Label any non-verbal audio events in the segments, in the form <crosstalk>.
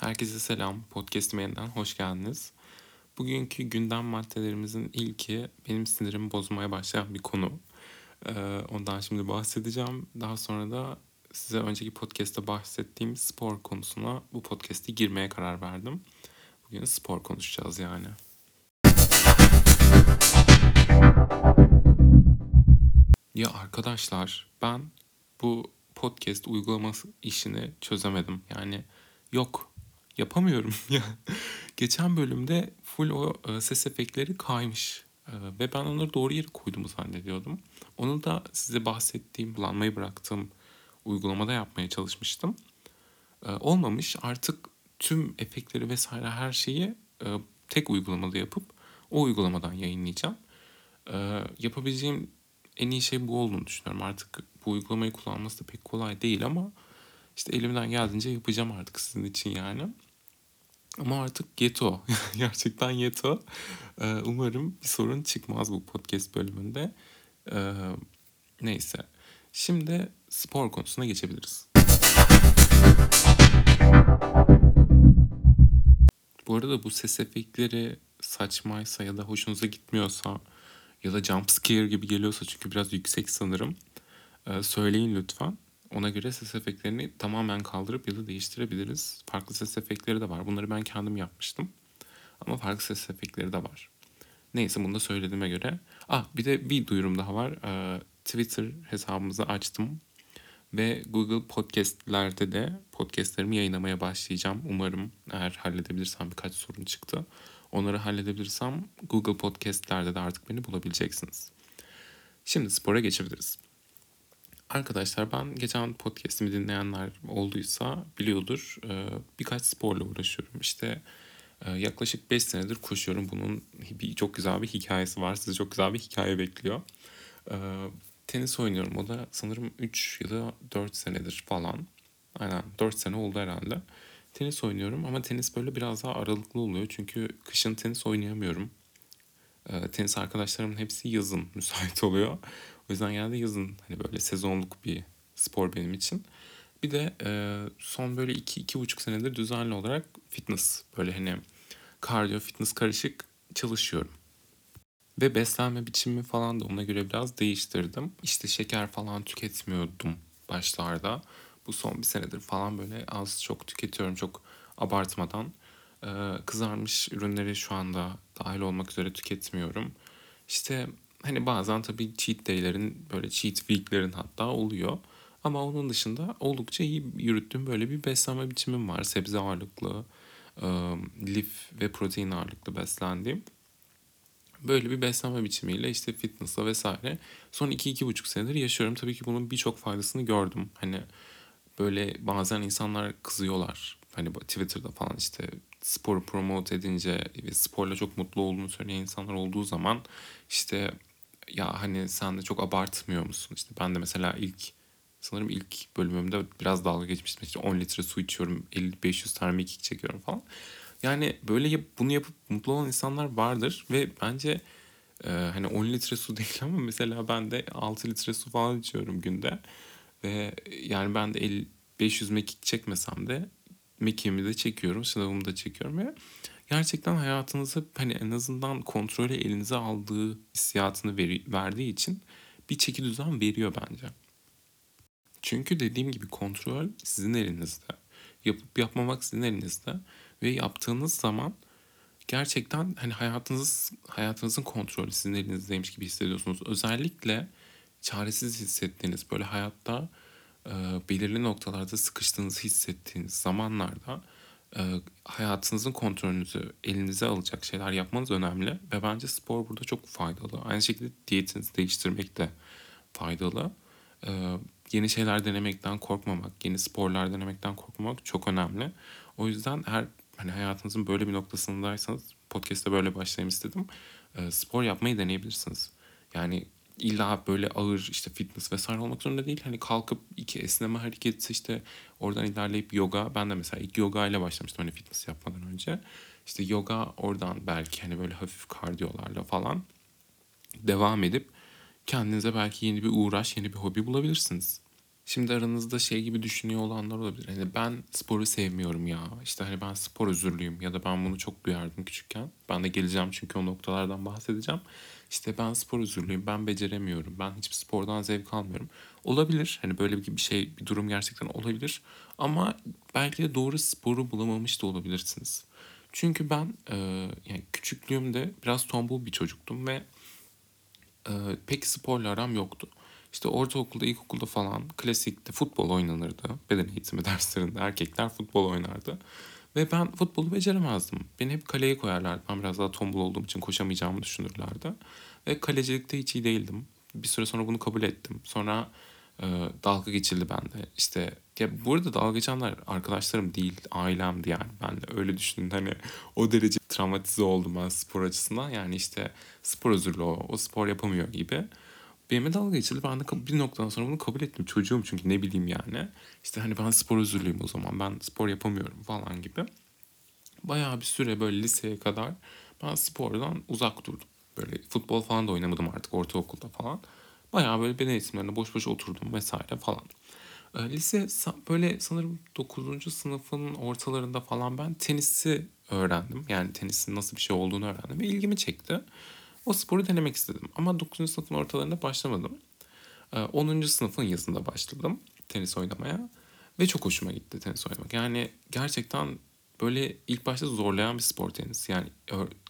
Herkese selam. Podcast'ime yeniden hoş geldiniz. Bugünkü gündem maddelerimizin ilki benim sinirimi bozmaya başlayan bir konu. Ee, ondan şimdi bahsedeceğim. Daha sonra da size önceki podcast'te bahsettiğim spor konusuna bu podcast'e girmeye karar verdim. Bugün spor konuşacağız yani. Ya arkadaşlar ben bu podcast uygulaması işini çözemedim. Yani yok yapamıyorum. <laughs> ya Geçen bölümde full o e, ses efektleri kaymış. E, ve ben onları doğru yere koyduğumu zannediyordum. Onu da size bahsettiğim, kullanmayı bıraktığım uygulamada yapmaya çalışmıştım. E, olmamış. Artık tüm efektleri vesaire her şeyi tek uygulamada yapıp o uygulamadan yayınlayacağım. Yapabileceğim en iyi şey bu olduğunu düşünüyorum. Artık bu uygulamayı kullanması da pek kolay değil ama işte elimden geldiğince yapacağım artık sizin için yani. Ama artık yeto. <laughs> Gerçekten yeto. Ee, umarım bir sorun çıkmaz bu podcast bölümünde. Ee, neyse. Şimdi spor konusuna geçebiliriz. Bu arada bu ses efektleri saçmaysa ya da hoşunuza gitmiyorsa ya da jump scare gibi geliyorsa çünkü biraz yüksek sanırım. Ee, söyleyin lütfen. Ona göre ses efektlerini tamamen kaldırıp ya da değiştirebiliriz. Farklı ses efektleri de var. Bunları ben kendim yapmıştım. Ama farklı ses efektleri de var. Neyse bunu da söylediğime göre. Ah bir de bir duyurum daha var. Ee, Twitter hesabımızı açtım. Ve Google Podcast'lerde de podcastlerimi yayınlamaya başlayacağım. Umarım eğer halledebilirsem birkaç sorun çıktı. Onları halledebilirsem Google Podcast'lerde de artık beni bulabileceksiniz. Şimdi spora geçebiliriz. Arkadaşlar ben geçen podcast'imi dinleyenler olduysa biliyordur. Ee, birkaç sporla uğraşıyorum. İşte e, yaklaşık 5 senedir koşuyorum. Bunun bir, çok güzel bir hikayesi var. Sizi çok güzel bir hikaye bekliyor. Ee, tenis oynuyorum. O da sanırım 3 ya da 4 senedir falan. Aynen 4 sene oldu herhalde. Tenis oynuyorum ama tenis böyle biraz daha aralıklı oluyor. Çünkü kışın tenis oynayamıyorum. Ee, tenis arkadaşlarımın hepsi yazın <laughs> müsait oluyor. O yüzden genelde yazın hani böyle sezonluk bir spor benim için. Bir de e, son böyle iki, iki buçuk senedir düzenli olarak fitness böyle hani kardiyo fitness karışık çalışıyorum. Ve beslenme biçimimi falan da ona göre biraz değiştirdim. İşte şeker falan tüketmiyordum başlarda. Bu son bir senedir falan böyle az çok tüketiyorum çok abartmadan. Ee, kızarmış ürünleri şu anda dahil olmak üzere tüketmiyorum. İşte hani bazen tabii cheat day'lerin böyle cheat week'lerin hatta oluyor. Ama onun dışında oldukça iyi yürüttüğüm böyle bir beslenme biçimim var. Sebze ağırlıklı, lif ve protein ağırlıklı beslendiğim. Böyle bir beslenme biçimiyle işte fitness'la vesaire son 2-2,5 senedir yaşıyorum. Tabii ki bunun birçok faydasını gördüm. Hani böyle bazen insanlar kızıyorlar. Hani Twitter'da falan işte sporu promote edince ve sporla çok mutlu olduğunu söyleyen insanlar olduğu zaman işte ya hani sen de çok abartmıyor musun? İşte ben de mesela ilk sanırım ilk bölümümde biraz dalga geçmiştim. İşte 10 litre su içiyorum, 50-500 tane mekik çekiyorum falan. Yani böyle yap, bunu yapıp mutlu olan insanlar vardır ve bence e, hani 10 litre su <laughs> değil ama mesela ben de 6 litre su falan içiyorum günde. Ve yani ben de 50, 500 mekik çekmesem de mekiğimi de çekiyorum, sınavımı da çekiyorum ve gerçekten hayatınızı hani en azından kontrolü elinize aldığı hissiyatını veri, verdiği için bir çeki düzen veriyor bence. Çünkü dediğim gibi kontrol sizin elinizde. Yapıp yapmamak sizin elinizde ve yaptığınız zaman gerçekten hani hayatınız hayatınızın kontrolü sizin elinizdeymiş gibi hissediyorsunuz. Özellikle çaresiz hissettiğiniz böyle hayatta e, belirli noktalarda sıkıştığınızı hissettiğiniz zamanlarda e, hayatınızın kontrolünüzü elinize alacak şeyler yapmanız önemli ve bence spor burada çok faydalı. Aynı şekilde diyetinizi değiştirmek de faydalı. E, yeni şeyler denemekten korkmamak, yeni sporlar denemekten korkmamak çok önemli. O yüzden her hani hayatınızın böyle bir noktasındaysanız podcast'te böyle başlayayım istedim. E, spor yapmayı deneyebilirsiniz. Yani illa böyle ağır işte fitness vesaire olmak zorunda değil. Hani kalkıp iki esneme hareketi işte oradan ilerleyip yoga. Ben de mesela ilk yoga ile başlamıştım hani fitness yapmadan önce. İşte yoga oradan belki hani böyle hafif kardiyolarla falan devam edip kendinize belki yeni bir uğraş, yeni bir hobi bulabilirsiniz. Şimdi aranızda şey gibi düşünüyor olanlar olabilir. Hani ben sporu sevmiyorum ya. İşte hani ben spor özürlüyüm ya da ben bunu çok duyardım küçükken. Ben de geleceğim çünkü o noktalardan bahsedeceğim. İşte ben spor özürlüyüm, ben beceremiyorum, ben hiçbir spordan zevk almıyorum. Olabilir, hani böyle bir şey, bir durum gerçekten olabilir. Ama belki de doğru sporu bulamamış da olabilirsiniz. Çünkü ben e, yani küçüklüğümde biraz tombul bir çocuktum ve e, pek sporla aram yoktu. İşte ortaokulda, ilkokulda falan klasikte futbol oynanırdı. Beden eğitimi <laughs> derslerinde erkekler futbol oynardı. Ve ben futbolu beceremezdim. Beni hep kaleye koyarlardı. Ben biraz daha tombul olduğum için koşamayacağımı düşünürlerdi. Ve kalecilikte hiç iyi değildim. Bir süre sonra bunu kabul ettim. Sonra e, dalga geçildi bende. İşte ya burada dalga geçenler arkadaşlarım değil, ailemdi yani. Ben de öyle düşündüm. Hani o derece travmatize oldum ben spor açısından. Yani işte spor özürlü o, o spor yapamıyor gibi. Benimle dalga geçildi. Ben de bir noktadan sonra bunu kabul ettim. Çocuğum çünkü ne bileyim yani. İşte hani ben spor özürlüyüm o zaman. Ben spor yapamıyorum falan gibi. Bayağı bir süre böyle liseye kadar ben spordan uzak durdum. Böyle futbol falan da oynamadım artık ortaokulda falan. Bayağı böyle beden eğitimlerine boş boş oturdum vesaire falan. E, lise böyle sanırım 9. sınıfın ortalarında falan ben tenisi öğrendim. Yani tenisin nasıl bir şey olduğunu öğrendim ve ilgimi çekti. O sporu denemek istedim. Ama 9. sınıfın ortalarında başlamadım. 10. Ee, sınıfın yazında başladım tenis oynamaya. Ve çok hoşuma gitti tenis oynamak. Yani gerçekten böyle ilk başta zorlayan bir spor tenis. Yani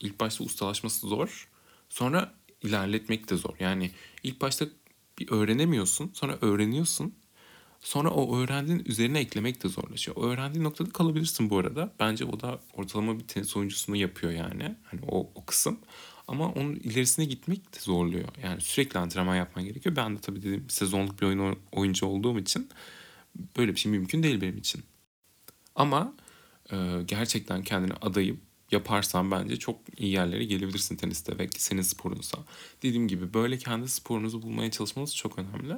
ilk başta ustalaşması zor. Sonra ilerletmek de zor. Yani ilk başta bir öğrenemiyorsun. Sonra öğreniyorsun. Sonra o öğrendiğin üzerine eklemek de zorlaşıyor. O öğrendiğin noktada kalabilirsin bu arada. Bence o da ortalama bir tenis oyuncusunu yapıyor yani. Hani o, o kısım. Ama onun ilerisine gitmek de zorluyor. Yani sürekli antrenman yapman gerekiyor. Ben de tabii dediğim sezonluk bir oyun oyuncu olduğum için böyle bir şey mümkün değil benim için. Ama e, gerçekten kendini adayıp yaparsan bence çok iyi yerlere gelebilirsin teniste ve senin sporunsa. Dediğim gibi böyle kendi sporunuzu bulmaya çalışmanız çok önemli.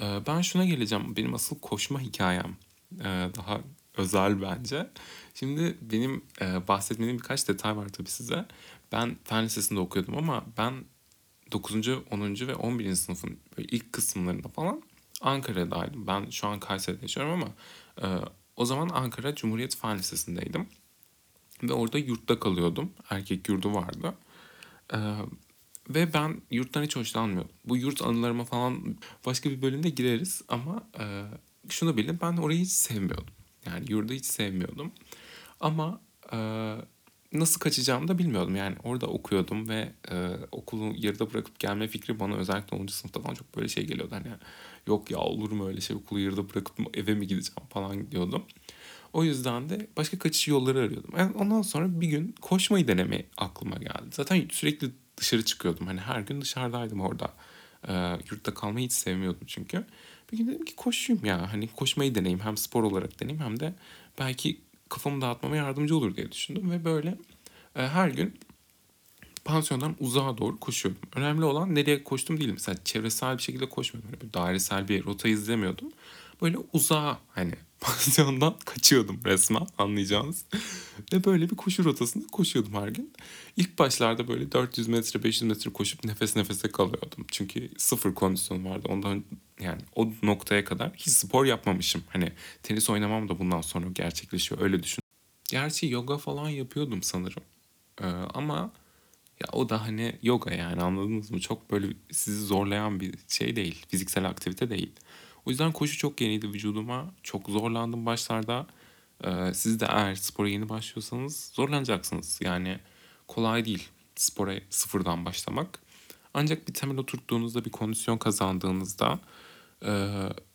E, ben şuna geleceğim. Benim asıl koşma hikayem e, daha özel bence. Şimdi benim e, bahsetmediğim birkaç detay var tabii size. Ben fen lisesinde okuyordum ama ben 9. 10. ve 11. sınıfın ilk kısımlarında falan Ankara'daydım. Ben şu an Kayseri'de yaşıyorum ama e, o zaman Ankara Cumhuriyet Fen Lisesi'ndeydim. Ve orada yurtta kalıyordum. Erkek yurdu vardı. E, ve ben yurttan hiç hoşlanmıyordum. Bu yurt anılarıma falan başka bir bölümde gireriz ama e, şunu bilin ben orayı hiç sevmiyordum. Yani yurdu hiç sevmiyordum. Ama e, nasıl kaçacağımı da bilmiyordum. Yani orada okuyordum ve e, okulu yarıda bırakıp gelme fikri bana özellikle 10. sınıfta falan çok böyle şey geliyordu. Hani yok ya olur mu öyle şey okulu yarıda bırakıp eve mi gideceğim falan diyordum. O yüzden de başka kaçış yolları arıyordum. Yani ondan sonra bir gün koşmayı deneme aklıma geldi. Zaten sürekli dışarı çıkıyordum. Hani her gün dışarıdaydım orada. E, yurtta kalmayı hiç sevmiyordum çünkü. Bir gün dedim ki koşayım ya. Hani koşmayı deneyeyim. Hem spor olarak deneyeyim hem de belki kafamı dağıtmama yardımcı olur diye düşündüm. Ve böyle e, her gün pansiyondan uzağa doğru koşuyordum. Önemli olan nereye koştum değil. Mesela çevresel bir şekilde koşmuyordum. Böyle bir dairesel bir rota izlemiyordum. Böyle uzağa hani <laughs> pansiyondan kaçıyordum resmen anlayacağınız. Ve böyle bir koşu rotasında koşuyordum her gün. İlk başlarda böyle 400 metre 500 metre koşup nefes nefese kalıyordum. Çünkü sıfır kondisyon vardı. Ondan yani o noktaya kadar hiç spor yapmamışım. Hani tenis oynamam da bundan sonra gerçekleşiyor öyle düşün. Gerçi yoga falan yapıyordum sanırım. Ee, ama ya o da hani yoga yani anladınız mı? Çok böyle sizi zorlayan bir şey değil. Fiziksel aktivite değil. O yüzden koşu çok yeniydi vücuduma. Çok zorlandım başlarda. Ee, siz de eğer spora yeni başlıyorsanız zorlanacaksınız. Yani kolay değil spora sıfırdan başlamak. Ancak bir temel oturttuğunuzda, bir kondisyon kazandığınızda e,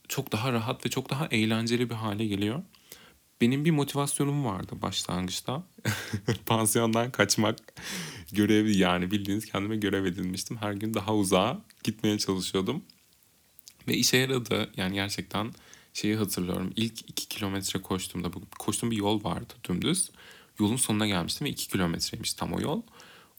çok daha rahat ve çok daha eğlenceli bir hale geliyor. Benim bir motivasyonum vardı başlangıçta. <laughs> Pansiyondan kaçmak görevi yani bildiğiniz kendime görev edinmiştim. Her gün daha uzağa gitmeye çalışıyordum. Ve işe yaradı. Yani gerçekten şeyi hatırlıyorum. İlk iki kilometre koştuğumda koştuğum bir yol vardı dümdüz. Yolun sonuna gelmiştim ve iki kilometreymiş tam o yol.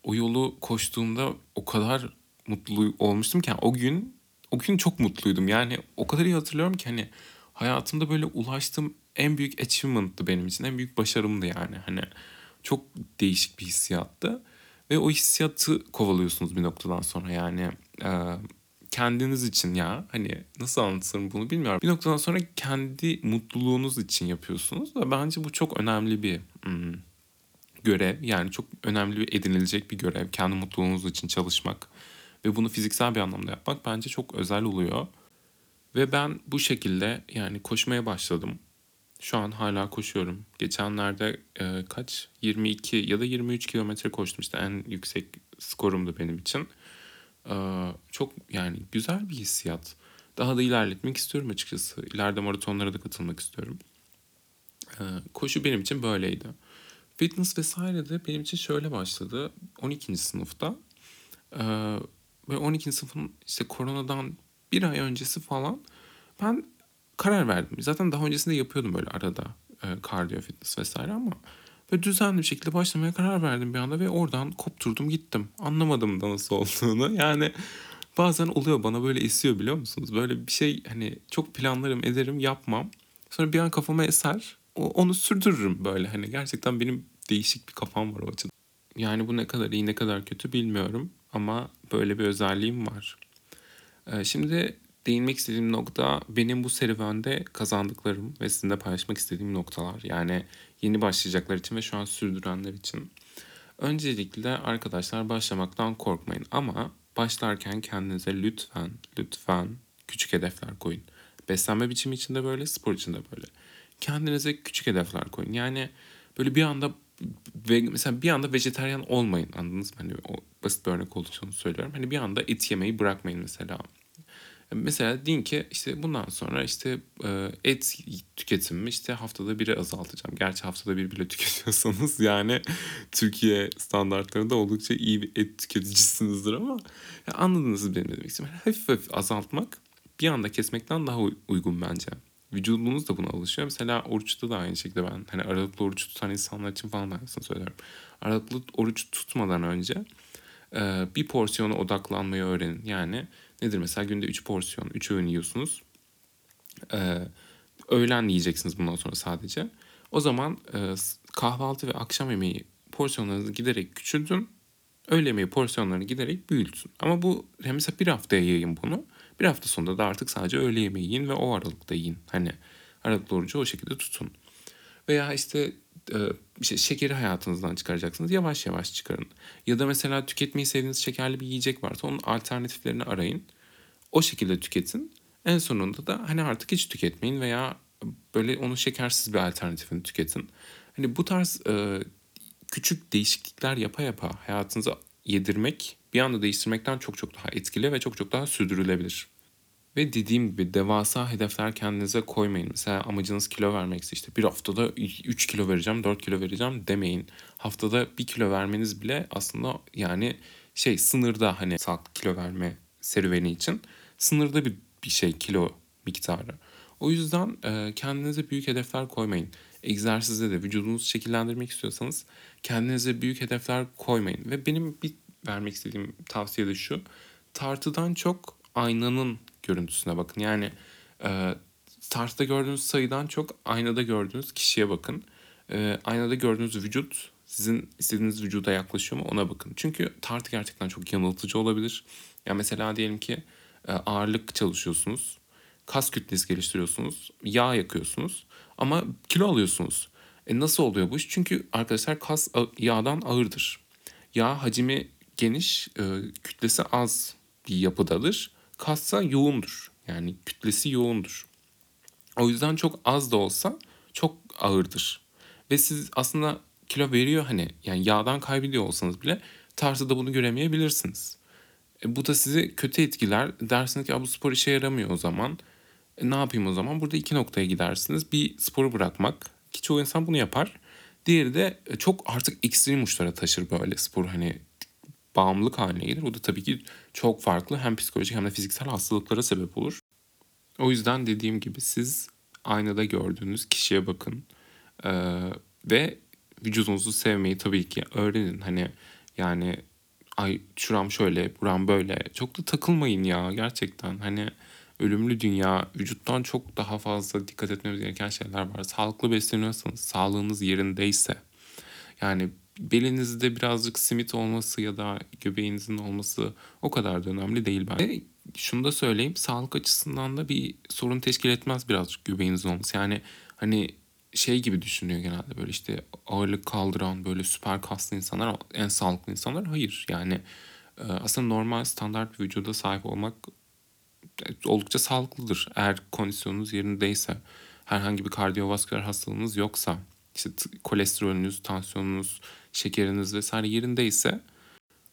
O yolu koştuğumda o kadar mutlu olmuştum ki yani o gün o gün çok mutluydum. Yani o kadar iyi hatırlıyorum ki hani hayatımda böyle ulaştığım en büyük achievement'tı benim için. En büyük başarımdı yani. Hani çok değişik bir hissiyattı. Ve o hissiyatı kovalıyorsunuz bir noktadan sonra yani. E, kendiniz için ya. Hani nasıl anlatırım bunu bilmiyorum. Bir noktadan sonra kendi mutluluğunuz için yapıyorsunuz. Ve bence bu çok önemli bir hmm, görev. Yani çok önemli bir edinilecek bir görev. Kendi mutluluğunuz için çalışmak. Ve bunu fiziksel bir anlamda yapmak bence çok özel oluyor. Ve ben bu şekilde yani koşmaya başladım. Şu an hala koşuyorum. Geçenlerde e, kaç? 22 ya da 23 kilometre koştum işte en yüksek skorumdu benim için. E, çok yani güzel bir hissiyat. Daha da ilerletmek istiyorum açıkçası. İleride maratonlara da katılmak istiyorum. E, koşu benim için böyleydi. Fitness vesaire de benim için şöyle başladı. 12. sınıfta. E, ve 12. sınıfın işte koronadan bir ay öncesi falan ben karar verdim. Zaten daha öncesinde yapıyordum böyle arada e, kardiyo fitness vesaire ama böyle düzenli bir şekilde başlamaya karar verdim bir anda ve oradan kopturdum gittim. Anlamadım da nasıl olduğunu. <laughs> Yani bazen oluyor bana böyle esiyor biliyor musunuz? Böyle bir şey hani çok planlarım ederim yapmam. Sonra bir an kafama eser. Onu sürdürürüm böyle hani gerçekten benim değişik bir kafam var o açıdan. Yani bu ne kadar iyi ne kadar kötü bilmiyorum ama böyle bir özelliğim var. Ee, şimdi değinmek istediğim nokta benim bu serüvende kazandıklarım ve sizinle paylaşmak istediğim noktalar. Yani yeni başlayacaklar için ve şu an sürdürenler için. Öncelikle arkadaşlar başlamaktan korkmayın ama başlarken kendinize lütfen lütfen küçük hedefler koyun. Beslenme biçimi için de böyle, spor için de böyle. Kendinize küçük hedefler koyun. Yani böyle bir anda mesela bir anda vejeteryan olmayın anladınız mı? Hani o basit bir örnek olduğu için söylüyorum. Hani bir anda et yemeyi bırakmayın mesela. Mesela deyin ki işte bundan sonra işte e, et tüketimimi işte haftada biri azaltacağım. Gerçi haftada bir bile <laughs> tüketiyorsanız yani Türkiye standartlarında oldukça iyi bir et tüketicisinizdir ama anladınız benim demek istiyorum. Hafif hafif azaltmak bir anda kesmekten daha uygun bence. Vücudunuz da buna alışıyor. Mesela oruçta da aynı şekilde ben hani aralıklı oruç tutan insanlar için falan ben sana söylüyorum. Aralıklı oruç tutmadan önce e, bir porsiyona odaklanmayı öğrenin. Yani nedir mesela günde 3 porsiyon, 3 öğün yiyorsunuz. E, öğlen yiyeceksiniz bundan sonra sadece. O zaman e, kahvaltı ve akşam yemeği porsiyonlarınızı giderek küçültün. Öğle yemeği porsiyonlarını giderek büyütün. Ama bu mesela bir haftaya yayın bunu. Bir hafta sonunda da artık sadece öğle yemeği yiyin ve o aralıkta yiyin. Hani aralıklı orucu o şekilde tutun. Veya işte işte şekeri hayatınızdan çıkaracaksınız. Yavaş yavaş çıkarın. Ya da mesela tüketmeyi sevdiğiniz şekerli bir yiyecek varsa onun alternatiflerini arayın. O şekilde tüketin. En sonunda da hani artık hiç tüketmeyin veya böyle onun şekersiz bir alternatifini tüketin. Hani bu tarz e, küçük değişiklikler yapa yapa hayatınıza yedirmek bir anda değiştirmekten çok çok daha etkili ve çok çok daha sürdürülebilir. Ve dediğim gibi devasa hedefler kendinize koymayın. Mesela amacınız kilo vermekse işte bir haftada 3 kilo vereceğim, 4 kilo vereceğim demeyin. Haftada 1 kilo vermeniz bile aslında yani şey sınırda hani sağlıklı kilo verme serüveni için sınırda bir, bir şey kilo miktarı. O yüzden e, kendinize büyük hedefler koymayın. Egzersizde de vücudunuzu şekillendirmek istiyorsanız kendinize büyük hedefler koymayın. Ve benim bir vermek istediğim tavsiye de şu. Tartıdan çok aynanın görüntüsüne bakın. Yani e, tartıda gördüğünüz sayıdan çok aynada gördüğünüz kişiye bakın. E, aynada gördüğünüz vücut sizin istediğiniz vücuda yaklaşıyor mu ona bakın. Çünkü tartı gerçekten çok yanıltıcı olabilir. Ya mesela diyelim ki e, ağırlık çalışıyorsunuz. Kas kütlesi geliştiriyorsunuz. Yağ yakıyorsunuz. Ama kilo alıyorsunuz. E nasıl oluyor bu iş? Çünkü arkadaşlar kas yağdan ağırdır. Yağ hacmi geniş, e, kütlesi az bir yapıdadır. Kassa yoğundur. Yani kütlesi yoğundur. O yüzden çok az da olsa çok ağırdır. Ve siz aslında kilo veriyor hani yani yağdan kaybediyor olsanız bile tartıda bunu göremeyebilirsiniz. E, bu da sizi kötü etkiler. Dersiniz ki bu spor işe yaramıyor o zaman. E, ne yapayım o zaman? Burada iki noktaya gidersiniz. Bir sporu bırakmak ki çoğu insan bunu yapar. Diğeri de e, çok artık ekstrem uçlara taşır böyle spor hani bağımlılık haline gelir. Bu da tabii ki çok farklı hem psikolojik hem de fiziksel hastalıklara sebep olur. O yüzden dediğim gibi siz aynada gördüğünüz kişiye bakın ee, ve vücudunuzu sevmeyi tabii ki öğrenin. Hani yani ay şuram şöyle, buram böyle. Çok da takılmayın ya gerçekten. Hani ölümlü dünya, vücuttan çok daha fazla dikkat etmemiz gereken şeyler var. Sağlıklı besleniyorsanız, sağlığınız yerindeyse yani belinizde birazcık simit olması ya da göbeğinizin olması o kadar da önemli değil bence. şunu da söyleyeyim. Sağlık açısından da bir sorun teşkil etmez birazcık göbeğinizin olması. Yani hani şey gibi düşünüyor genelde böyle işte ağırlık kaldıran böyle süper kaslı insanlar en sağlıklı insanlar. Hayır yani e, aslında normal standart bir vücuda sahip olmak e, oldukça sağlıklıdır. Eğer kondisyonunuz yerindeyse, herhangi bir kardiyovasküler hastalığınız yoksa, işte kolesterolünüz, tansiyonunuz, şekeriniz vesaire yerindeyse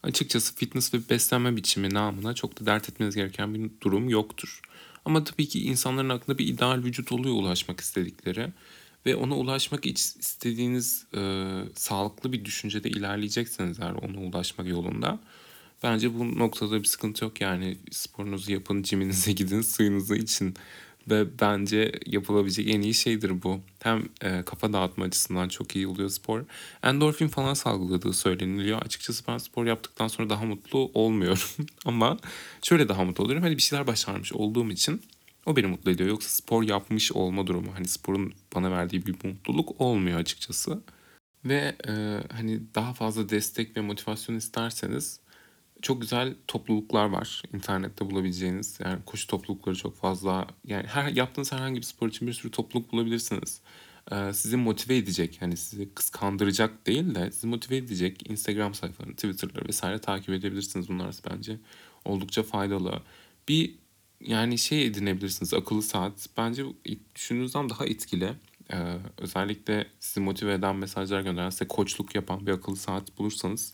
açıkçası fitness ve beslenme biçimi namına çok da dert etmeniz gereken bir durum yoktur. Ama tabii ki insanların aklında bir ideal vücut oluyor ulaşmak istedikleri ve ona ulaşmak istediğiniz e, sağlıklı bir düşüncede ilerleyecekseniz eğer ona ulaşmak yolunda bence bu noktada bir sıkıntı yok yani sporunuzu yapın, ciminize gidin, <laughs> suyunuzu için ve bence yapılabilecek en iyi şeydir bu. Hem e, kafa dağıtma açısından çok iyi oluyor spor. Endorfin falan salgıladığı söyleniliyor. Açıkçası ben spor yaptıktan sonra daha mutlu olmuyorum. <laughs> Ama şöyle daha mutlu oluyorum. Hani bir şeyler başarmış olduğum için o beni mutlu ediyor. Yoksa spor yapmış olma durumu hani sporun bana verdiği bir mutluluk olmuyor açıkçası. Ve e, hani daha fazla destek ve motivasyon isterseniz çok güzel topluluklar var internette bulabileceğiniz. Yani koşu toplulukları çok fazla. Yani her yaptığınız herhangi bir spor için bir sürü topluluk bulabilirsiniz. Ee, sizi motive edecek yani sizi kıskandıracak değil de sizi motive edecek Instagram sayfalarını, Twitter'ları vesaire takip edebilirsiniz. Bunlar bence oldukça faydalı. Bir yani şey edinebilirsiniz akıllı saat. Bence düşündüğünüzden daha etkili. Ee, özellikle sizi motive eden mesajlar gönderen, size koçluk yapan bir akıllı saat bulursanız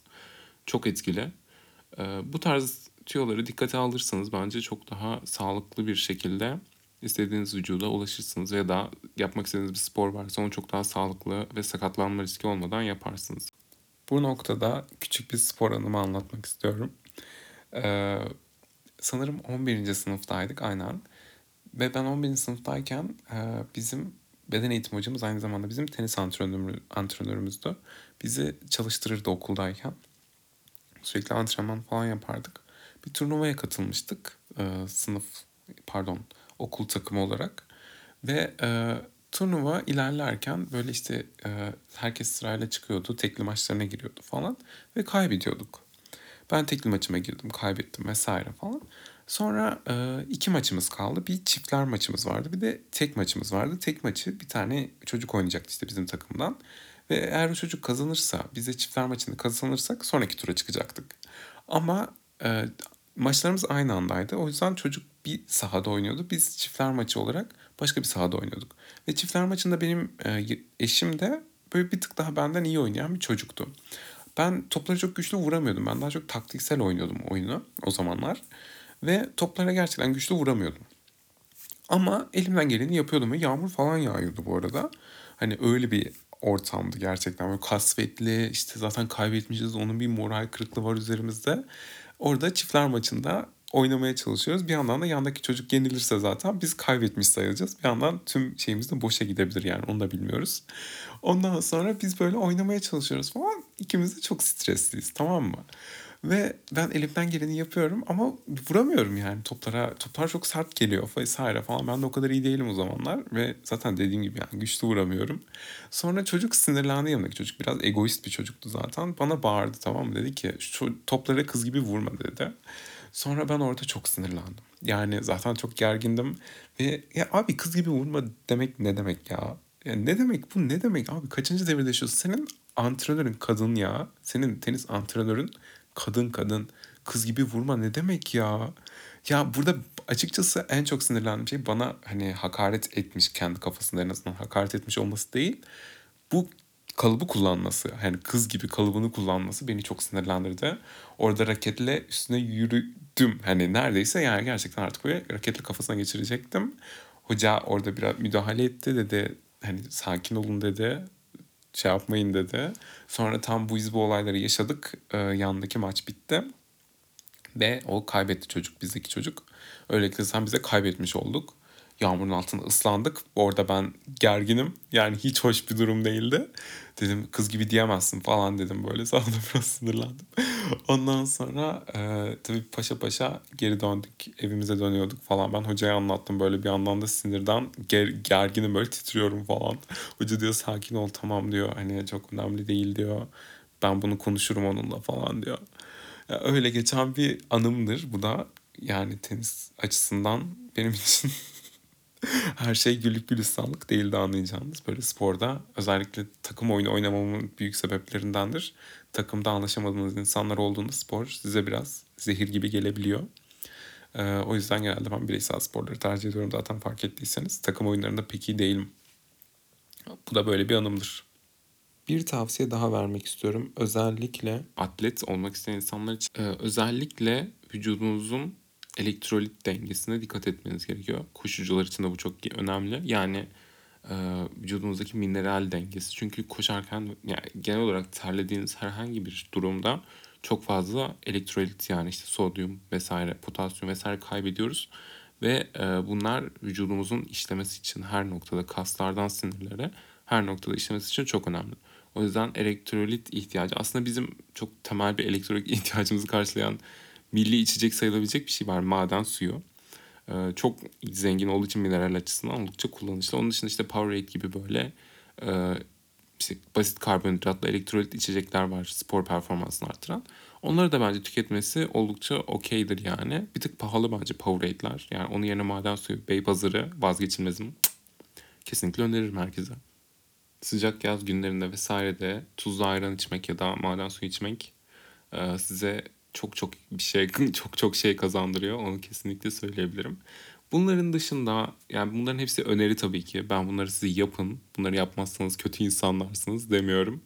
çok etkili. Ee, bu tarz tüyoları dikkate alırsanız bence çok daha sağlıklı bir şekilde istediğiniz vücuda ulaşırsınız ya da yapmak istediğiniz bir spor varsa onu çok daha sağlıklı ve sakatlanma riski olmadan yaparsınız. Bu noktada küçük bir spor anımı anlatmak istiyorum. Ee, sanırım 11. sınıftaydık aynen. Ve ben 11. sınıftayken e, bizim beden eğitim hocamız aynı zamanda bizim tenis antrenörümüz, antrenörümüzdü. Bizi çalıştırırdı okuldayken. Sürekli antrenman falan yapardık. Bir turnuvaya katılmıştık. E, sınıf pardon okul takımı olarak. Ve e, turnuva ilerlerken böyle işte e, herkes sırayla çıkıyordu. Tekli maçlarına giriyordu falan. Ve kaybediyorduk. Ben tekli maçıma girdim, kaybettim vesaire falan. Sonra e, iki maçımız kaldı. Bir çiftler maçımız vardı. Bir de tek maçımız vardı. Tek maçı bir tane çocuk oynayacaktı işte bizim takımdan. Ve eğer o çocuk kazanırsa, bize çiftler maçını kazanırsak sonraki tura çıkacaktık. Ama e, maçlarımız aynı andaydı. O yüzden çocuk bir sahada oynuyordu. Biz çiftler maçı olarak başka bir sahada oynuyorduk. Ve çiftler maçında benim e, eşim de böyle bir tık daha benden iyi oynayan bir çocuktu. Ben topları çok güçlü vuramıyordum. Ben daha çok taktiksel oynuyordum oyunu o zamanlar. Ve toplara gerçekten güçlü vuramıyordum. Ama elimden geleni yapıyordum ve yağmur falan yağıyordu bu arada. Hani öyle bir ortamdı gerçekten. Böyle kasvetli işte zaten kaybetmişiz onun bir moral kırıklığı var üzerimizde. Orada çiftler maçında oynamaya çalışıyoruz. Bir yandan da yandaki çocuk yenilirse zaten biz kaybetmiş sayılacağız. Bir yandan tüm şeyimiz de boşa gidebilir yani onu da bilmiyoruz. Ondan sonra biz böyle oynamaya çalışıyoruz falan. İkimiz de çok stresliyiz tamam mı? Ve ben elimden geleni yapıyorum ama vuramıyorum yani toplara. Toplar çok sert geliyor vesaire falan. Ben de o kadar iyi değilim o zamanlar. Ve zaten dediğim gibi yani güçlü vuramıyorum. Sonra çocuk sinirlendi yanındaki çocuk. Biraz egoist bir çocuktu zaten. Bana bağırdı tamam mı? Dedi ki şu toplara kız gibi vurma dedi. Sonra ben orada çok sinirlendim. Yani zaten çok gergindim. Ve ya abi kız gibi vurma demek ne demek ya? Ya ne demek bu ne demek abi kaçıncı devirde yaşıyorsun? Senin antrenörün kadın ya. Senin tenis antrenörün kadın kadın kız gibi vurma ne demek ya? Ya burada açıkçası en çok sinirlendiğim şey bana hani hakaret etmiş kendi kafasında en azından hakaret etmiş olması değil. Bu kalıbı kullanması yani kız gibi kalıbını kullanması beni çok sinirlendirdi. Orada raketle üstüne yürüdüm. Hani neredeyse yani gerçekten artık böyle raketle kafasına geçirecektim. Hoca orada biraz müdahale etti dedi. Hani sakin olun dedi şey yapmayın dedi. Sonra tam bu iz bu olayları yaşadık. Ee, yandaki maç bitti. Ve o kaybetti çocuk, bizdeki çocuk. Öylelikle sen bize kaybetmiş olduk. Yağmurun altında ıslandık. Orada ben gerginim. Yani hiç hoş bir durum değildi. Dedim kız gibi diyemezsin falan dedim böyle. <laughs> Sonra biraz sinirlendim. Ondan sonra e, tabii paşa paşa geri döndük. Evimize dönüyorduk falan. Ben hocaya anlattım böyle bir yandan da sinirden ger, gerginim böyle titriyorum falan. Hoca diyor sakin ol tamam diyor. Hani çok önemli değil diyor. Ben bunu konuşurum onunla falan diyor. Ya öyle geçen bir anımdır bu da. yani tenis açısından benim için <laughs> <laughs> her şey güllük gülistanlık değildi anlayacağınız. Böyle sporda özellikle takım oyunu oynamamın büyük sebeplerindendir. Takımda anlaşamadığınız insanlar olduğunda spor size biraz zehir gibi gelebiliyor. Ee, o yüzden genelde ben bireysel sporları tercih ediyorum zaten fark ettiyseniz. Takım oyunlarında pek iyi değilim. Bu da böyle bir anımdır. Bir tavsiye daha vermek istiyorum. Özellikle atlet olmak isteyen insanlar için e, özellikle vücudunuzun elektrolit dengesine dikkat etmeniz gerekiyor. Koşucular için de bu çok önemli. Yani e, vücudunuzdaki mineral dengesi. Çünkü koşarken yani genel olarak terlediğiniz herhangi bir durumda çok fazla elektrolit yani işte sodyum vesaire, potasyum vesaire kaybediyoruz. Ve e, bunlar vücudumuzun işlemesi için her noktada kaslardan sinirlere her noktada işlemesi için çok önemli. O yüzden elektrolit ihtiyacı aslında bizim çok temel bir elektrolit <laughs> ihtiyacımızı karşılayan milli içecek sayılabilecek bir şey var maden suyu. Ee, çok zengin olduğu için mineral açısından oldukça kullanışlı. Onun dışında işte Powerade gibi böyle e, işte basit karbonhidratlı elektrolit içecekler var spor performansını artıran. Onları da bence tüketmesi oldukça okeydir yani. Bir tık pahalı bence Powerade'ler. Yani onun yerine maden suyu, bey pazarı vazgeçilmezim. Kesinlikle öneririm herkese. Sıcak yaz günlerinde vesairede tuzlu ayran içmek ya da maden suyu içmek e, size çok çok bir şey <laughs> çok çok şey kazandırıyor. Onu kesinlikle söyleyebilirim. Bunların dışında yani bunların hepsi öneri tabii ki. Ben bunları size yapın. Bunları yapmazsanız kötü insanlarsınız demiyorum.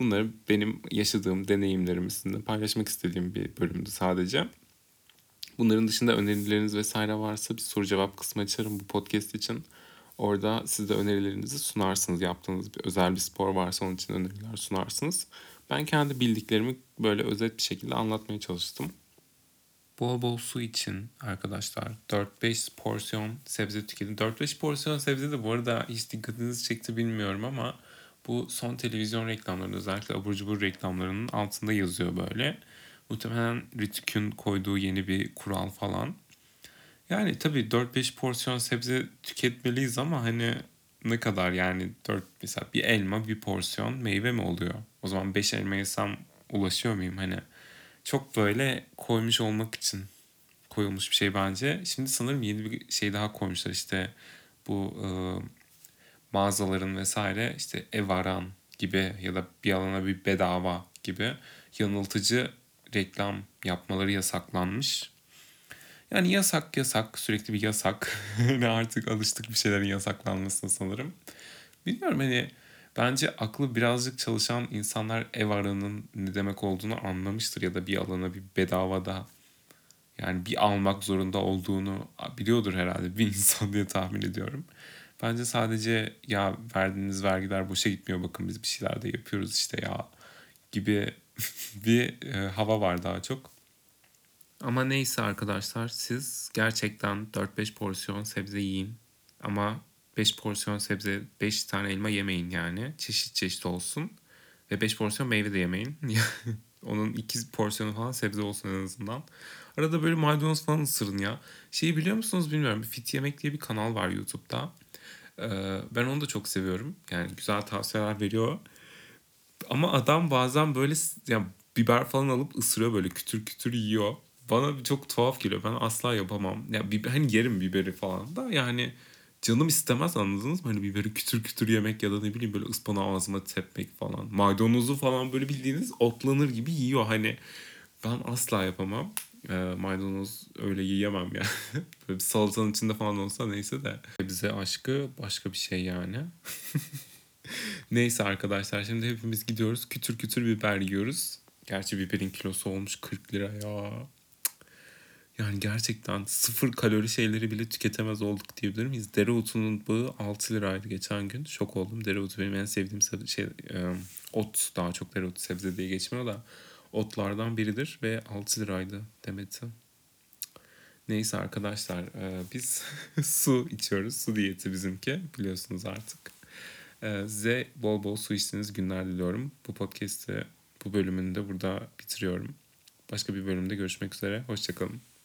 Bunları benim yaşadığım deneyimlerimi sizinle paylaşmak istediğim bir bölümdü sadece. Bunların dışında önerileriniz vesaire varsa bir soru cevap kısmı açarım bu podcast için. Orada siz de önerilerinizi sunarsınız. Yaptığınız bir özel bir spor varsa onun için öneriler sunarsınız. Ben kendi bildiklerimi böyle özet bir şekilde anlatmaya çalıştım. Bol bol su için arkadaşlar 4-5 porsiyon sebze tüketin. 4-5 porsiyon sebze de bu arada hiç dikkatinizi çekti bilmiyorum ama bu son televizyon reklamlarının özellikle abur cubur reklamlarının altında yazıyor böyle. Muhtemelen Rütük'ün koyduğu yeni bir kural falan. Yani tabii 4-5 porsiyon sebze tüketmeliyiz ama hani ne kadar yani 4 mesela bir elma bir porsiyon meyve mi oluyor? O zaman 5 elma yesem ulaşıyor muyum hani? Çok böyle koymuş olmak için koyulmuş bir şey bence. Şimdi sanırım yeni bir şey daha koymuşlar işte bu e, mağazaların vesaire işte ev aran gibi ya da bir alana bir bedava gibi yanıltıcı reklam yapmaları yasaklanmış. Yani yasak yasak sürekli bir yasak. <laughs> ne artık alıştık bir şeylerin yasaklanmasına sanırım. Bilmiyorum hani bence aklı birazcık çalışan insanlar ev aranın ne demek olduğunu anlamıştır ya da bir alana bir bedavada yani bir almak zorunda olduğunu biliyordur herhalde bir <laughs> insan diye tahmin ediyorum. Bence sadece ya verdiğiniz vergiler boşa gitmiyor bakın biz bir şeyler de yapıyoruz işte ya gibi <laughs> bir e, hava var daha çok. Ama neyse arkadaşlar siz gerçekten 4-5 porsiyon sebze yiyin. Ama 5 porsiyon sebze 5 tane elma yemeyin yani. Çeşit çeşit olsun. Ve 5 porsiyon meyve de yemeyin. <laughs> Onun 2 porsiyonu falan sebze olsun en azından. Arada böyle maydanoz falan ısırın ya. Şeyi biliyor musunuz bilmiyorum. Fit Yemek diye bir kanal var YouTube'da. Ee, ben onu da çok seviyorum. Yani güzel tavsiyeler veriyor. Ama adam bazen böyle yani biber falan alıp ısırıyor böyle kütür kütür yiyor bana çok tuhaf geliyor. Ben asla yapamam. Ya biber, hani yerim biberi falan da yani canım istemez anladınız mı? Hani biberi kütür kütür yemek ya da ne bileyim böyle ıspanağı ağzıma tepmek falan. Maydanozu falan böyle bildiğiniz otlanır gibi yiyor. Hani ben asla yapamam. E, maydanoz öyle yiyemem ya. Yani. <laughs> böyle bir salatanın içinde falan olsa neyse de. Bize aşkı başka bir şey yani. <laughs> neyse arkadaşlar şimdi hepimiz gidiyoruz. Kütür kütür biber yiyoruz. Gerçi biberin kilosu olmuş 40 lira ya. Yani gerçekten sıfır kalori şeyleri bile tüketemez olduk diyebilir miyiz? Dereotunun bağı 6 liraydı geçen gün. Şok oldum. Dereotu benim en sevdiğim şey, e, ot daha çok dereotu sebze diye geçmiyor da otlardan biridir ve 6 liraydı demeti. Neyse arkadaşlar e, biz <laughs> su içiyoruz. Su diyeti bizimki biliyorsunuz artık. E, size bol bol su içtiğiniz günler diliyorum. Bu podcast'i bu bölümünü de burada bitiriyorum. Başka bir bölümde görüşmek üzere. Hoşçakalın.